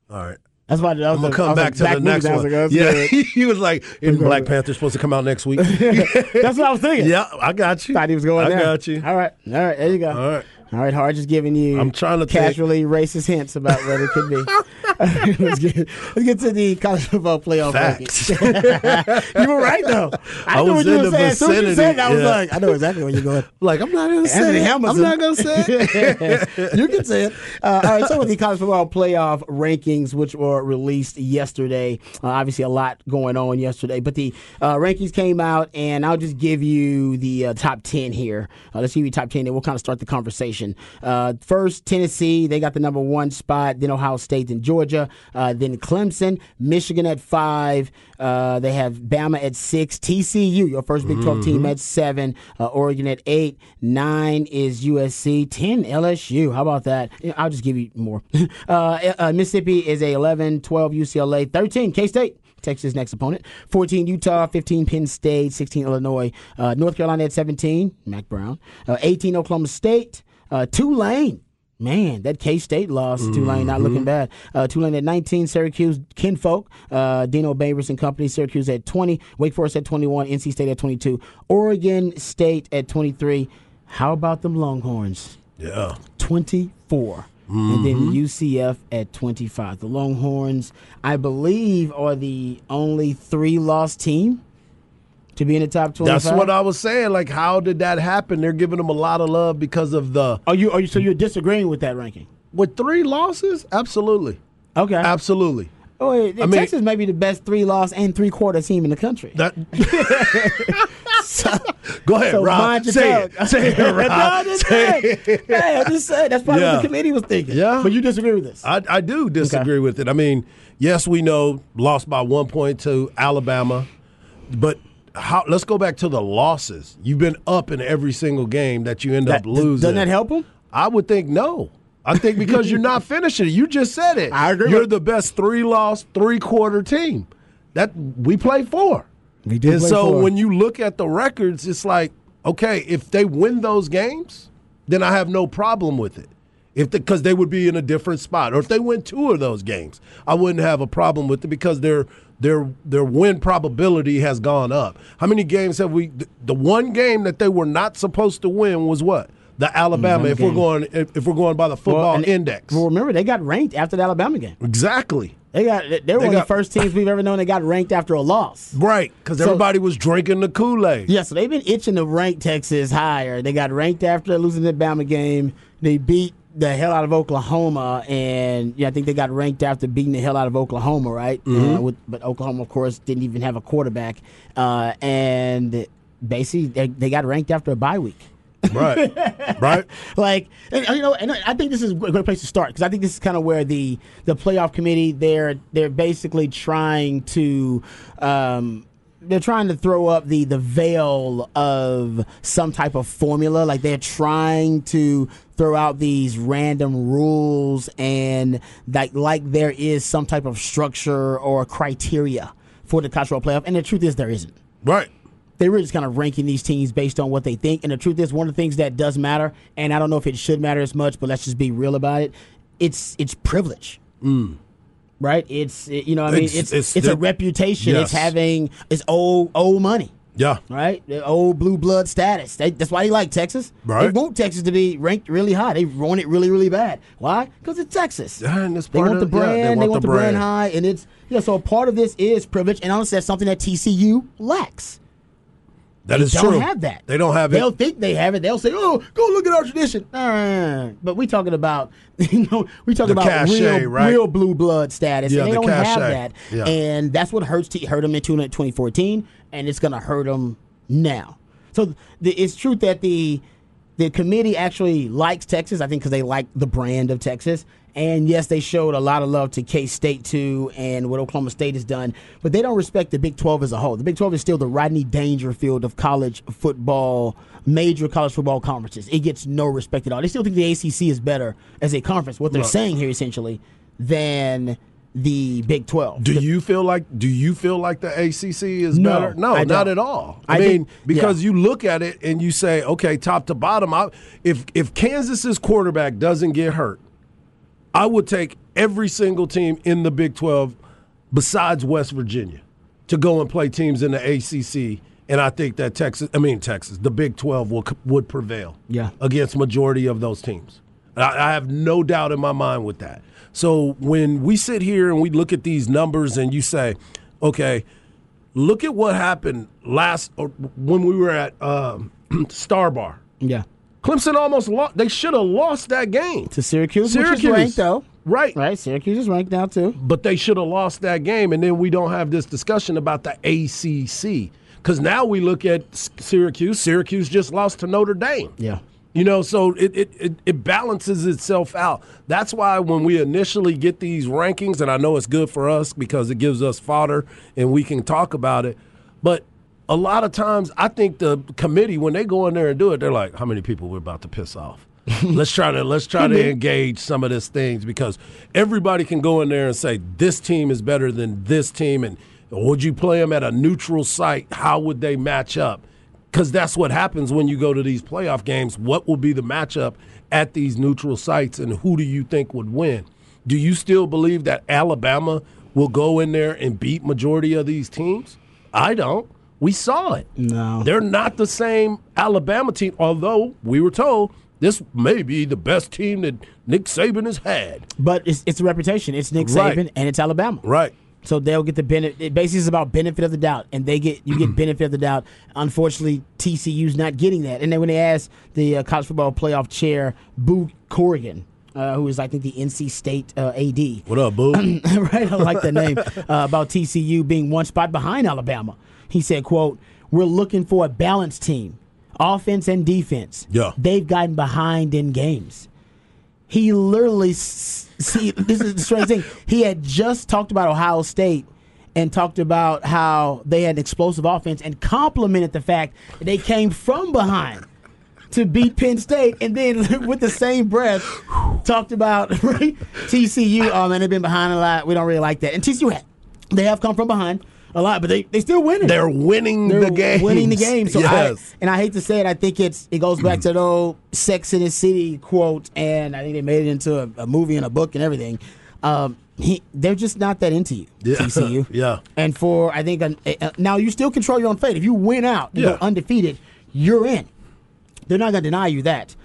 S2: All right.
S1: That's why I was
S2: I'm gonna come back
S1: like,
S2: to the next one.
S1: like,
S2: yeah, he was like, "Isn't Black Panther supposed to come out next week?"
S1: That's what I was thinking.
S2: yeah, I got you.
S1: Thought he was going
S2: I
S1: there.
S2: got you.
S1: All right. All right. There you go.
S2: All right.
S1: All right. Hard just giving you
S2: I'm trying to think.
S1: casually racist hints about what it could be. let's, get, let's get to the college football playoff
S2: Facts.
S1: rankings. you were right, though. I,
S2: I
S1: knew
S2: was
S1: what you
S2: in
S1: were
S2: the
S1: saying. As soon as you said I was
S2: yeah.
S1: like, I know exactly where you're going.
S2: Like, I'm not gonna say it. I'm not gonna say it.
S1: you can say it. Uh, all right, so with the college football playoff rankings, which were released yesterday, uh, obviously a lot going on yesterday, but the uh, rankings came out, and I'll just give you the uh, top 10 here. Uh, let's give you top 10, and we'll kind of start the conversation. Uh, first, Tennessee, they got the number one spot, then Ohio State, then Georgia, uh, then Clemson, Michigan at five. Uh, they have Bama at six, TCU, your first Big 12 team, at seven, uh, Oregon at eight, nine is USC, 10 LSU. How about that? I'll just give you more. uh, uh, Mississippi is a 11, 12 UCLA, 13 K State. Texas next opponent. 14 Utah, 15 Penn State, 16 Illinois, uh, North Carolina at 17, Mack Brown, uh, 18 Oklahoma State, uh, Tulane. Man, that K State loss, Tulane not looking bad. Uh, Tulane at 19, Syracuse, Kinfolk, uh, Dino Babers and Company, Syracuse at 20, Wake Forest at 21, NC State at 22, Oregon State at 23. How about them Longhorns?
S2: Yeah.
S1: 24. And then UCF at 25. The Longhorns, I believe, are the only three loss team to be in the top 25.
S2: That's what I was saying. Like, how did that happen? They're giving them a lot of love because of the
S1: Are you, are you, so you're disagreeing with that ranking?
S2: with three losses. Absolutely,
S1: Okay.
S2: absolutely.
S1: oh, wait,
S2: I mean-
S1: Texas may be the best three loss and three quarter team in the country.
S2: That. Go ahead,
S1: So
S2: Rob.
S1: mind your
S2: Say
S1: tongue.
S2: it. Say it, Rob.
S1: I'm just
S2: Say
S1: saying.
S2: it.
S1: Hey, I'm just saying. That's probably what the committee was thinking.
S2: Yeah.
S1: But you disagree with this.
S2: I, I do disagree with it. I mean, yes, we know lost by one point to Alabama, but how? Let's go back to the losses. You've been up in every single game that you end
S1: That-
S2: up losing.
S1: Doesn't that help them?
S2: I would think no. I think because you're not finishing. You just said it.
S1: I agree
S2: You're the best three loss, three quarter team that we play for.
S1: We play
S2: so when you look at the records, it's like, okay, if they win those games, then I have no problem with it. If because they would be in a different spot, or if they win two of those games, I wouldn't have a problem with it because their their their win probability has gone up. How many games have we? The one game that they were not supposed to win was what the Alabama. If we're going if, if we're going by the football
S1: and-
S2: index,
S1: Well, remember, they got ranked after the Alabama game.
S2: exactly
S1: They got they were one of the first teams we've ever known that got ranked after a loss.
S2: right because
S1: So-
S2: everybody was drinking the Kool Aid.
S1: Yeah, so they've been itching to rank Texas higher. They got ranked after losing the Alabama game. They beat the hell out of Oklahoma, and yeah, I think they got ranked after beating the hell out of Oklahoma, right? Uh, with, but Oklahoma, of course, didn't even have a quarterback, uh, and basically they, they got ranked after a bye week.
S2: Right, right.
S1: like and, you know, and I think this is a great place to start because I think this is kind of where the the playoff committee they're they're basically trying to. Um, they're trying to throw up the the veil of some type of formula like they're trying to throw out these random rules and like like there is some type of structure or criteria for the football playoff and the truth is there isn't
S2: Right.
S1: they were just kind of ranking these teams based on what they think. And the truth is, one of the things that does matter, and I don't know if it should matter as much, but let's just be real about it. It's it's privilege, mm. Right? It's it- you know, what I mean,
S2: It's-
S1: it's
S2: it's
S1: it's, a
S2: the-
S1: reputation. It's having it's old old money.
S2: Yeah.
S1: Right, the old blue blood status. They, that's why they like Texas.
S2: Right.
S1: They want Texas to be ranked really high. They want it really, really bad. Why? Because it's Texas.
S2: Yeah, and it's
S1: They want the
S2: of- yeah,
S1: brand.
S2: they
S1: they,
S2: want
S1: want
S2: the
S1: the brand
S2: brand.
S1: high, and it's Yeah, so a part of this is privilege, and honestly, that's something that TCU lacks.
S2: That
S1: They don't
S2: true.
S1: have that.
S2: They don't have it.
S1: They'll think they have it. They'll say, "Oh, go look at our tradition." Nah, but we talking about, you know, we talking
S2: The
S1: about
S2: cachet,
S1: real,
S2: right?
S1: real blue blood status,
S2: Yeah,
S1: and they
S2: the
S1: don't have that.
S2: Yeah.
S1: And that's what hurts. T- hurt them in 2014, and it's going to hurt them now. So the, it's true that the the committee actually likes Texas. I think because they like the brand of Texas. And yes, they showed a lot of love to K State too, and what Oklahoma State has done. But they don't respect the Big 12 as a whole. The Big 12 is still the Rodney Dangerfield of college football, major college football conferences. It gets no respect at all. They still think the ACC is better as a conference. What they're
S2: Right.
S1: saying here essentially than the Big 12.
S2: Do you feel like do you feel like the ACC is
S1: No,
S2: better? No, not at all. I,
S1: I
S2: mean,
S1: think-
S2: because
S1: yeah.
S2: you look at it and you say, okay, top to bottom, I, if if Kansas's quarterback doesn't get hurt, I would take every single team in the Big 12 besides West Virginia to go and play teams in the ACC. And I think that Texas, I mean Texas, the Big 12 will, would prevail
S1: Yeah.
S2: against majority of those teams. I, I have no doubt in my mind with that. So when we sit here and we look at these numbers and you say, okay, look at what happened last or when we were at um, Star Bar.
S1: Yeah.
S2: Clemson almost lost. They should have lost that game
S1: To Syracuse, which
S2: Syracuse.
S1: is ranked though.
S2: Right.
S1: Right, Syracuse is ranked now too.
S2: But they should have lost that game, and then we don't have this discussion about the ACC because now we look at Syracuse. Syracuse just lost to Notre Dame.
S1: Yeah.
S2: You know, so it, it, it, it balances itself out. That's why when we initially get these rankings, and I know it's good for us because it gives us fodder and we can talk about it, but a lot of times I think the committee, when they go in there and do it, they're like, how many people we're about to piss off? let's try to let's try to mm-hmm. engage some of these things because everybody can go in there and say this team is better than this team and would you play them at a neutral site how would they match up because that's what happens when you go to these playoff games. What will be the matchup at these neutral sites, and who do you think would win? Do you still believe that Alabama will go in there and beat majority of these teams? I don't. We saw it.
S1: No.
S2: They're not the same Alabama team, although we were told this may be the best team that Nick Saban has had.
S1: But it's it's a reputation. It's Nick
S2: Right.
S1: Saban and it's Alabama.
S2: Right.
S1: So they'll get the benefit. It basically is about benefit of the doubt, and they get you get benefit of the doubt. Unfortunately, TCU's not getting that. And then when they asked the uh, college football playoff chair, Boo Corrigan, uh, who is I think the NC State uh, AD,
S2: What up, boo?
S1: right? I like that name uh, about TCU being one spot behind Alabama. He said, "quote We're looking for a balanced team, offense and defense.
S2: Yeah.
S1: they've gotten behind in games. He literally see this is the strange thing. He had just talked about Ohio State." And talked about how they had an explosive offense and complimented the fact that they came from behind to beat Penn State, and then with the same breath, talked about right, TCU. Oh man, they've been behind a lot. We don't really like that. And TCU, they have come from behind a lot, but they they still winning.
S2: They're winning
S1: They're
S2: the game.
S1: winning the game. So
S2: yes.
S1: I, and I hate to say it, I think it's it goes back to the old "Sex in the City" quote, and I think they made it into a, a movie and a book and everything. Um, he, they're just not that into you,
S2: Yeah.
S1: TCU.
S2: Yeah.
S1: And for I think uh, uh, now you still control your own fate. If you win out, you
S2: Yeah.
S1: go undefeated, you're in. They're not going to deny you that.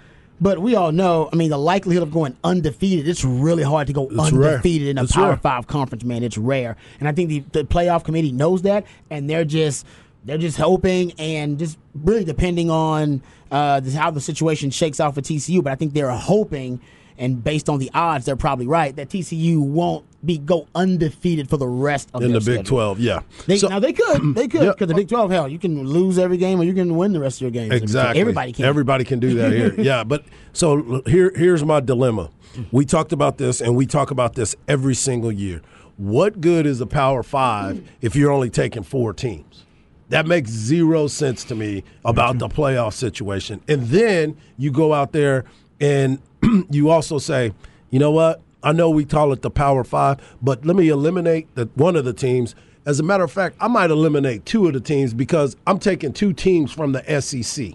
S1: But we all know, I mean, the likelihood of going undefeated, it's really hard to go
S2: It's rare.
S1: undefeated in a
S2: It's
S1: Power
S2: rare.
S1: Five conference, man. It's rare. And I think the, the playoff committee knows that, and they're just they're just hoping and just really depending on uh, this, how the situation shakes out for TCU. But I think they're hoping, and based on the odds, they're probably right that TCU won't be go undefeated for the rest of
S2: in the Big
S1: schedule.
S2: 12, yeah.
S1: They,
S2: So-
S1: now they could, they could,
S2: Yeah.
S1: because the Big Twelve, hell, you can lose every game or you can win the rest of your games.
S2: Exactly.
S1: everybody can.
S2: Everybody can do that here. yeah, but so here here's my dilemma. We talked about this and we talk about this every single year. What good is a Power 5 if you're only taking 4 teams? That makes zero sense to me about the playoff situation. And then you go out there and you also say, "You know what? I know we call it the Power 5, but let me eliminate the one of the teams as a matter of fact, I might eliminate two of the teams because I'm taking two teams from the SEC.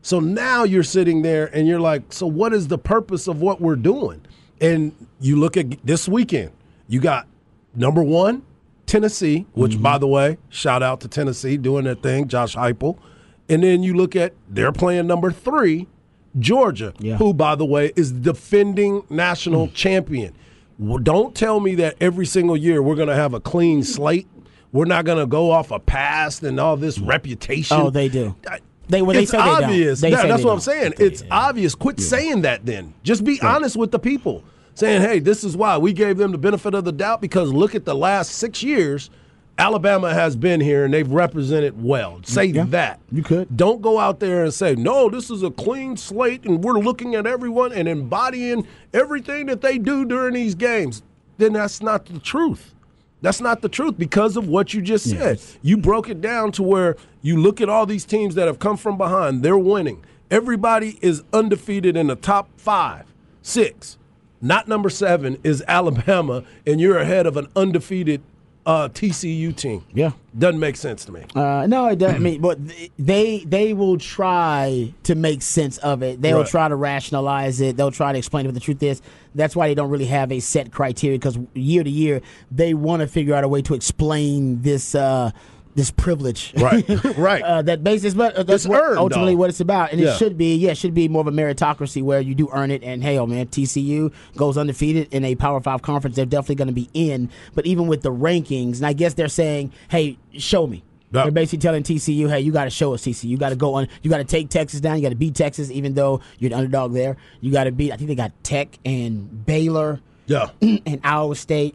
S2: So now you're sitting there and you're like, so what is the purpose of what we're doing? And you look at this weekend, you got number one, Tennessee, which mm-hmm. by the way, shout out to Tennessee doing their thing, Josh Heupel. And then you look at they're playing number three, Georgia,
S1: Yeah.
S2: who by the way is defending national mm. champion. Well, don't tell me that every single year we're going to have a clean slate. We're not going to go off a past and all this reputation.
S1: Oh, they do.
S2: I-
S1: They when they
S2: it's
S1: don't.
S2: obvious.
S1: They
S2: Yeah, that's what I'm saying.
S1: They-
S2: It's obvious. Quit saying that then. Just be honest with the people. Saying, hey, this is why we gave them the benefit of the doubt because look at the last six years. Alabama has been here and they've represented well. Say
S1: Yeah,
S2: that.
S1: you could.
S2: Don't go out there and say, no, this is a clean slate and we're looking at everyone and embodying everything that they do during these games. Then that's not the truth. That's not the truth because of what you just said. You broke it down to where you look at all these teams that have come from behind, they're winning. Everybody is undefeated in the top five, six. Not number seven is Alabama, and you're ahead of an undefeated uh, TCU team.
S1: Yeah.
S2: Doesn't make sense to me.
S1: Uh, no, it doesn't. Mean, but they they will try to make sense of it. They'll
S2: Right.
S1: try to rationalize it. They'll try to explain what the truth is. That's why they don't really have a set criteria because year to year they want to figure out a way to explain this. Uh, this privilege,
S2: Right, right.
S1: uh, that basis, but uh, that's what,
S2: earned,
S1: ultimately
S2: though.
S1: what it's about, and
S2: Yeah.
S1: it should be, yeah, it should be more of a meritocracy where you do earn it. And hey, oh man, TCU goes undefeated in a Power Five conference, they're definitely going to be in. But even with the rankings, and I guess they're saying, hey, show me.
S2: Yeah.
S1: They're basically telling TCU, hey, you got to show us TCU. You got to go on. You got to take Texas down. You got to beat Texas, even though you're the underdog there. You got to beat. I think they got Tech and Baylor
S2: Yeah.
S1: and Iowa State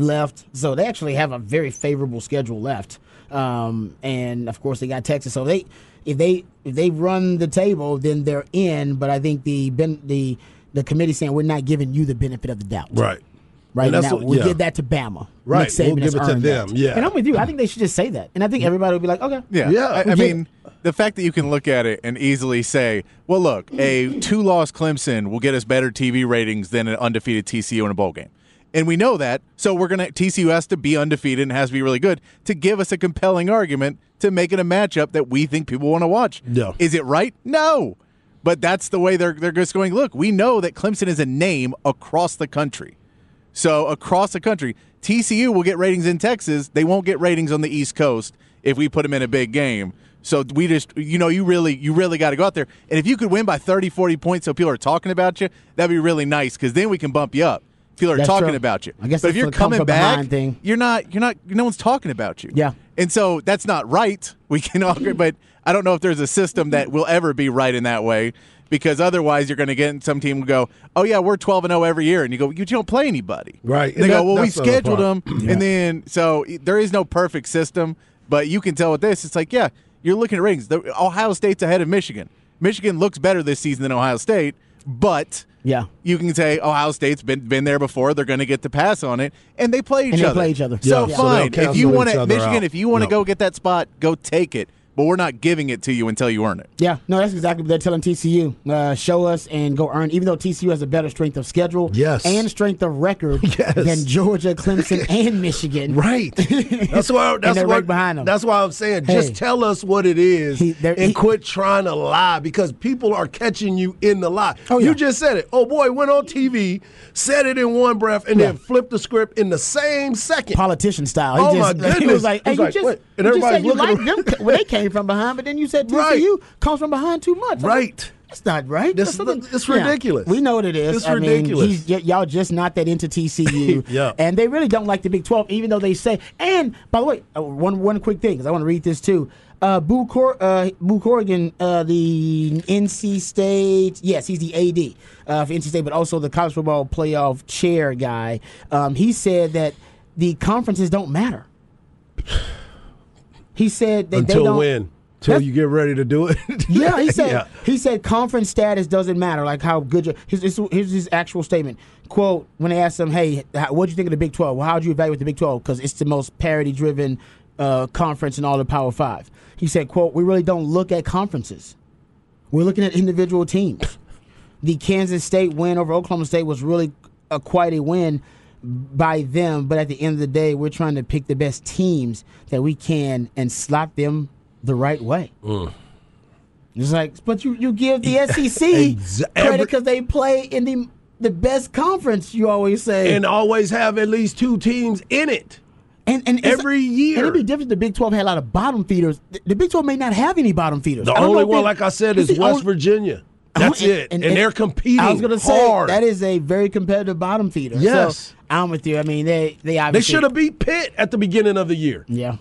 S1: left. So they actually have a very favorable schedule left. Um, and of course they got Texas. So they if they if they run the table, then they're in. But I think the ben, the the committee saying we're not giving you the benefit of the doubt.
S2: Right.
S1: Right
S2: And
S1: now,
S2: what-
S1: we'll
S2: yeah.
S1: give that to Bama.
S2: Right,
S1: Nick Saban
S2: we'll
S1: has
S2: give it to them,
S1: that.
S2: yeah.
S1: And I'm with you. I think they should just say that. And I think everybody would be like, okay.
S3: Yeah.
S2: Yeah.
S3: I, I mean, the fact that you can look at it and easily say, well, look, a two loss Clemson will get us better TV ratings than an undefeated TCU in a bowl game. And we know that. So we're going to, TCU has to be undefeated and has to be really good to give us a compelling argument to make it a matchup that we think people want to watch.
S2: Yeah.
S3: Is it right? No. But that's the way they're, they're just going, look, we know that Clemson is a name across the country. So across the country, TCU will get ratings in Texas. They won't get ratings on the East Coast if we put them in a big game. So we just, you know, you really, you really got to go out there. And if you could win by 30, 40 points, so people are talking about you, that'd be really nice because then we can bump you up. People are
S1: That's
S3: talking
S1: true.
S3: about you.
S1: I guess
S3: but if you're coming back,
S1: thing.
S3: you're not, you're not, no one's talking about you.
S1: Yeah.
S3: And so that's not right. We can all agree, but I don't know if there's a system that will ever be right in that way because otherwise you're going to get some team will go, oh yeah, we're 12 and 0 every year, and you go, you don't play anybody,
S2: Right.
S3: And they
S2: And
S3: go,
S2: that-
S3: well, we
S2: that's the other
S3: scheduled
S2: part.
S3: them, and then so there is no perfect system, but you can tell with this, it's like yeah, you're looking at ratings. The, Ohio State's ahead of Michigan. Michigan looks better this season than Ohio State, but
S1: Yeah.
S3: you can say Ohio State's been been there before. They're going to get the pass on it, and they play each
S1: And they
S3: other.
S1: play each other.
S3: So
S2: Yeah. So they'll
S3: fine. if you want
S2: each
S3: to Michigan,
S2: out.
S3: if you want to
S2: No.
S3: go get that spot, go take it. But we're not giving it to you until you earn it.
S1: Yeah, no, that's exactly what they're telling TCU. Uh, show us and go earn. Even though TCU has a better strength of schedule,
S2: Yes.
S1: and strength of record
S2: Yes.
S1: than Georgia, Clemson, and Michigan.
S2: Right. That's why. That's
S1: they're
S2: what,
S1: right behind them.
S2: That's why I'm saying,
S1: Hey.
S2: just tell us what it is
S1: He- they're-
S2: and
S1: he-
S2: quit trying to lie because people are catching you in the lie.
S1: Oh, yeah.
S2: You just said it. Oh boy, went on TV, said it in one breath, and then flipped the script in the same second.
S1: Politician style. He
S2: Oh,
S1: just,
S2: my
S1: He was like, "Hey,
S2: He's
S1: you
S2: like,
S1: just,
S2: what? And
S1: you said you like them when they came from behind, but then you said TCU
S2: Right.
S1: comes from behind too much." I'm like,
S2: Right.
S1: That's not right.
S2: This- it's ridiculous.
S1: We know what it is.
S2: It's
S1: I
S2: ridiculous.
S1: y- y'all just not that into TCU.
S2: Yeah.
S1: And they really don't like the Big 12, even though they say. And by the way, uh, one one quick thing, because I want to read this too. Uh, Boo, Cor- uh, Boo Corrigan, uh, the NC State, yes, he's the AD uh, for NC State, but also the college football playoff chair guy. Um, he said that the conferences don't matter. He said that they
S2: Until
S1: don't.
S2: when? Till you get ready to do it.
S1: Yeah, he said
S2: Yeah.
S1: he said conference status doesn't matter. Like how good your his, his, here's his actual statement. Quote: When they asked him, "Hey, what do you think of the Big 12? Well, how would you evaluate the Big 12? Because it's the most parity-driven uh, conference in all the Power Five. He said, "Quote: We really don't look at conferences. We're looking at individual teams. the Kansas State win over Oklahoma State was really a, quite a win." By them, but at the end of the day, we're trying to pick the best teams that we can and slot them the right way. Mm. It's like, but you, you give the SEC credit because they play in the the best conference. You always say,
S2: and always have at least two teams in it.
S1: and, and
S2: every year.
S1: And it'd be different. The Big Twelve had a lot of bottom feeders. The, the Big Twelve may not have any bottom feeders.
S2: The
S1: I don't know
S2: only one,
S1: they-
S2: like I said, is West
S1: only-
S2: Virginia. That's
S1: And-
S2: it. And,
S1: and-
S2: they're competing
S1: I was gonna say
S2: hard.
S1: that is a very competitive bottom feeder.
S2: Yes.
S1: So, I'm with you. I mean, they they obviously they
S2: should have beat Pitt at the beginning of the year.
S1: Yeah,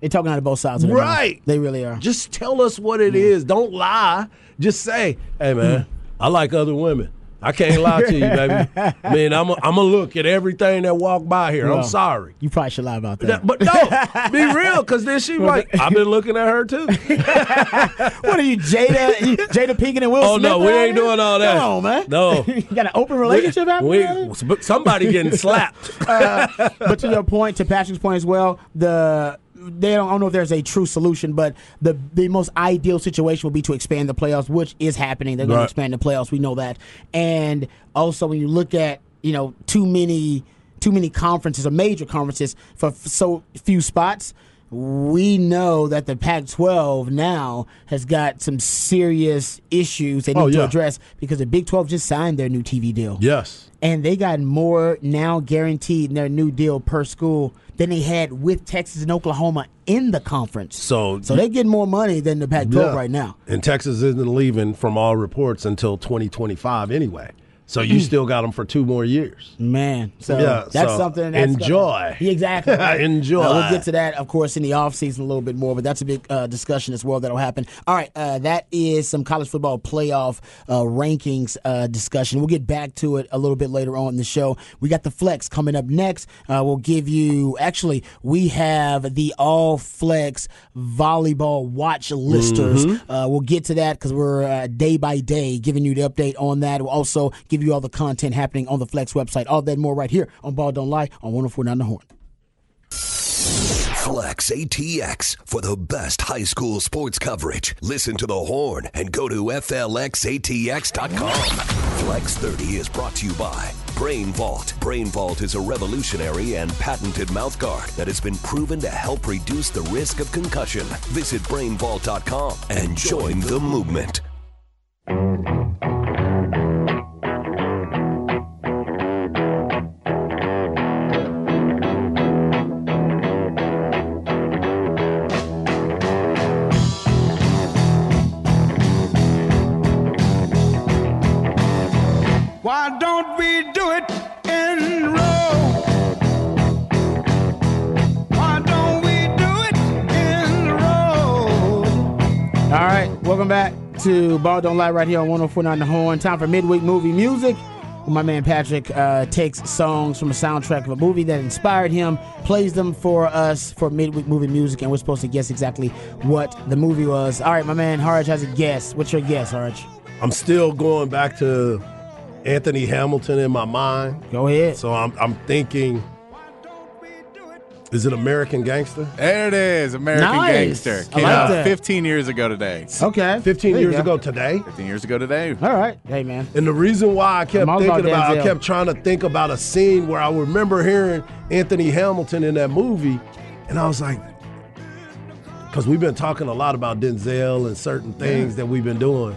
S1: they're talking out of both sides of their mouth.
S2: Right.
S1: They really are.
S2: Just tell us what it is. Don't lie. Just say, hey, man, hmm. I like other women. I can't lie to you, baby. I mean, I'm going to look at everything that walk by here. I'm sorry.
S1: You probably should lie about that.
S2: But no, be real, because then she like, I've been looking at her too.
S1: what are you, Jada? Jada Pinkett and Will
S2: Oh,
S1: Smith?
S2: no, we ain't
S1: here?
S2: doing all that.
S1: Come on, man.
S2: No.
S1: you got an open relationship.
S2: We-
S1: here?
S2: somebody getting slapped.
S1: Uh, but to your point, to Patrick's point as well, the they don't, I don't know if there's a true solution, but the the most ideal situation would be to expand the playoffs, which is happening. They're going
S2: Right.
S1: to expand the playoffs. We know that, and also when you look at you know too many too many conferences or major conferences for f- so few spots. We know that the Pac-12 now has got some serious issues they need
S2: Oh,
S1: to address because the Big 12 just signed their new TV deal
S2: yes.
S1: and they got more now guaranteed in their new deal per school than they had with Texas and Oklahoma in the conference.
S2: So,
S1: So they get more money than the Pac-12
S2: Yeah.
S1: right now.
S2: And Texas isn't leaving from all reports until 2025 anyway. So you still got them for two more years.
S1: Man, so
S2: Yeah,
S1: that's
S2: so
S1: something. That's
S2: enjoy.
S1: Yeah, exactly. right.
S2: Enjoy.
S1: Uh, we'll get to that, of course, in the offseason a little bit more, but that's a big uh, discussion as well that'll happen. All right, uh, that is some college football playoff uh, rankings uh, discussion. We'll get back to it a little bit later on in the show. We got the flex coming up next. Uh, we'll give you, actually, we have the all flex volleyball watch listers.
S2: Mm-hmm.
S1: Uh, we'll get to that because we're uh, day by day giving you the update on that. We'll also give you all the content happening on the Flex website. All that more right here on Ball Don't Lie on 1049 The Horn.
S8: Flex ATX for the best high school sports coverage. Listen to the horn and go to FLXATX.com. Flex 30 is brought to you by Brain Vault. Brain Vault is a revolutionary and patented mouthguard that has been proven to help reduce the risk of concussion. Visit brainvault.com and join the movement.
S1: To Ball Don't Lie right here on 1049 The Horn. Time for midweek movie music. My man Patrick uh, takes songs from a soundtrack of a movie that inspired him, plays them for us for midweek movie music, and we're supposed to guess exactly what the movie was. All right, my man Harge has a guess. What's your guess, Harge?
S2: I'm still going back to Anthony Hamilton in my mind.
S1: Go ahead.
S2: So I'm, I'm thinking, is it American Gangster?
S3: There it is, American
S1: Nice.
S3: Gangster.
S1: I
S3: Came
S1: like
S3: out
S1: that.
S3: 15 years ago today.
S1: Okay.
S2: 15
S1: There you
S2: years
S1: go.
S2: ago today.
S3: 15 years ago today.
S1: All right. Hey, man.
S2: And the reason why I kept
S1: I'm all
S2: thinking
S1: about
S2: about, I
S1: Denzel.
S2: kept trying to think about a scene where I remember hearing Anthony Hamilton in that movie, and I was like, because we've been talking a lot about Denzel and certain things that we've been doing,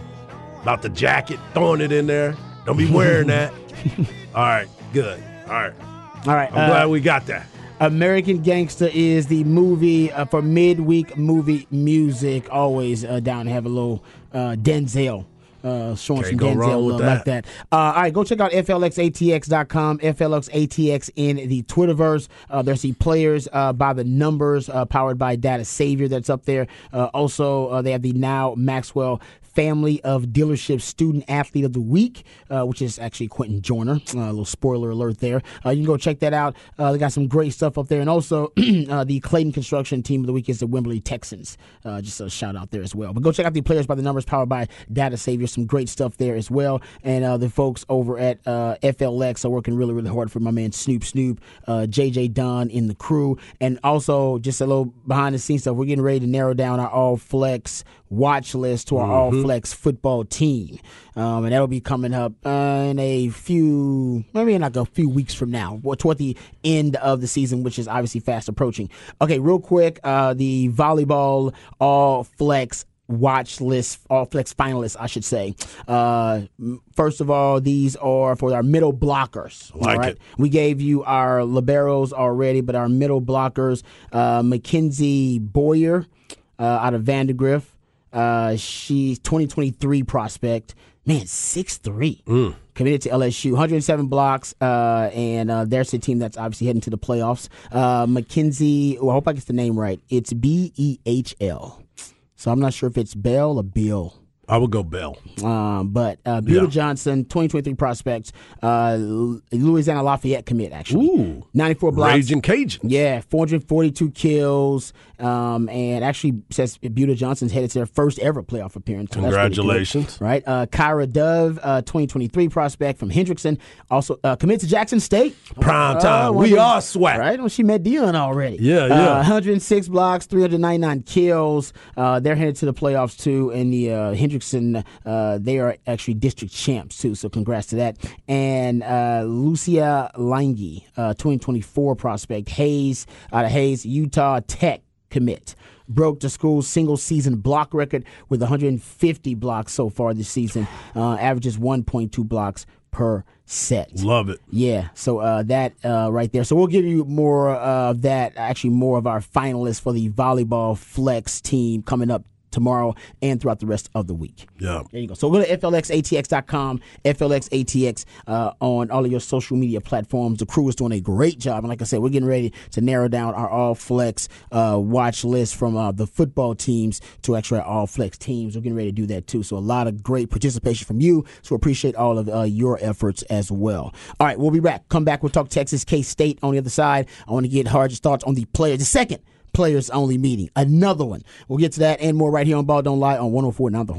S2: about the jacket, throwing it in there. Don't be wearing that. All right, good. All right,
S1: All right.
S2: I'm
S1: uh,
S2: glad we got that.
S1: American Gangster is the movie uh, for midweek movie music. Always uh, down to have a little uh, Denzel. Uh, showing
S2: Can't
S1: some Denzel
S2: with
S1: like
S2: that.
S1: that. Uh, all right, go check out FLXATX.com, FLXATX in the Twitterverse. Uh, there's the players uh, by the numbers, uh, powered by Data Savior that's up there. Uh, also, uh, they have the now Maxwell Family of Dealership Student Athlete of the Week, uh, which is actually Quentin Joyner. Uh, a little spoiler alert there. Uh, you can go check that out. Uh, they got some great stuff up there. And also, uh, the Clayton Construction Team of the Week is the Wimberley Texans. Just a shout out there as well. But go check out the Players by the Numbers, powered by Data Savior. Some great stuff there as well. And the folks over at FLX are working really, really hard for my man Snoop Snoop, JJ Don in the crew. And also, just a little behind the scenes stuff. We're getting ready to narrow down our all flex watch list to our all flex football team. Um, and that'll be coming up uh, in a few, maybe in like a few weeks from now, or toward the end of the season, which is obviously fast approaching. Okay, real quick, uh, the volleyball all flex watch list, all flex finalists, I should say. Uh, first of all, these are for our middle blockers.
S2: Like
S1: all right?
S2: it.
S1: We gave you our liberos already, but our middle blockers, uh, Mackenzie Boyer uh, out of Vandegrift. Uh, she's 2023 prospect. Man, six three.
S2: Mm.
S1: Committed to LSU, 107 blocks, uh, and uh, there's the team that's obviously heading to the playoffs. Uh, Mackenzie, well, I hope I get the name right. It's B E H L. So I'm not sure if it's Bell or Bill.
S2: I would go Bell.
S1: Um, but uh,
S2: Yeah.
S1: Johnson, 2023 prospects, uh, Louisiana Lafayette commit actually.
S2: Ooh.
S1: 94 blocks.
S2: Raging Cajun.
S1: Yeah, 442 kills. Um, and actually says Buda Johnson's headed to their first ever playoff appearance. So that's good,
S2: Congratulations.
S1: right? Uh, Kyra Dove, uh, 2023 prospect from Hendrickson, also uh, committed to Jackson State.
S2: Prime
S1: Uh,
S2: time. we are swag.
S1: Right? When she met Deion already.
S2: Yeah,
S1: Uh,
S2: yeah.
S1: 106 blocks, 399 kills. Uh, they're headed to the playoffs too. And the uh, Hendrickson, uh, they are actually district champs too. So congrats to that. And uh, Lucia Lange, uh, 2024 prospect, Hays out of Hays, Utah Tech commit. Broke the school's single season block record with 150 blocks so far this season. Uh, averages 1.2 blocks per set.
S2: Love it.
S1: Yeah, so uh, that uh, right there. So we'll give you more of that. Actually, more of our finalists for the volleyball flex team coming up tomorrow and throughout the rest of the week.
S2: Yeah.
S1: There you go. So go to FLXATX.com, FLXATX uh, on all of your social media platforms. The crew is doing a great job. And like I said, we're getting ready to narrow down our all flex uh, watch list from uh, the football teams to actually our all flex teams. We're getting ready to do that too. So a lot of great participation from you. So appreciate all of uh, your efforts as well. All right, we'll be back. Come back. We'll talk Texas K State on the other side. I want to get Harge's thoughts on the players. The second players only meeting. Another one. We'll get to that and more right here on Ball Don't Lie on 104 Now the.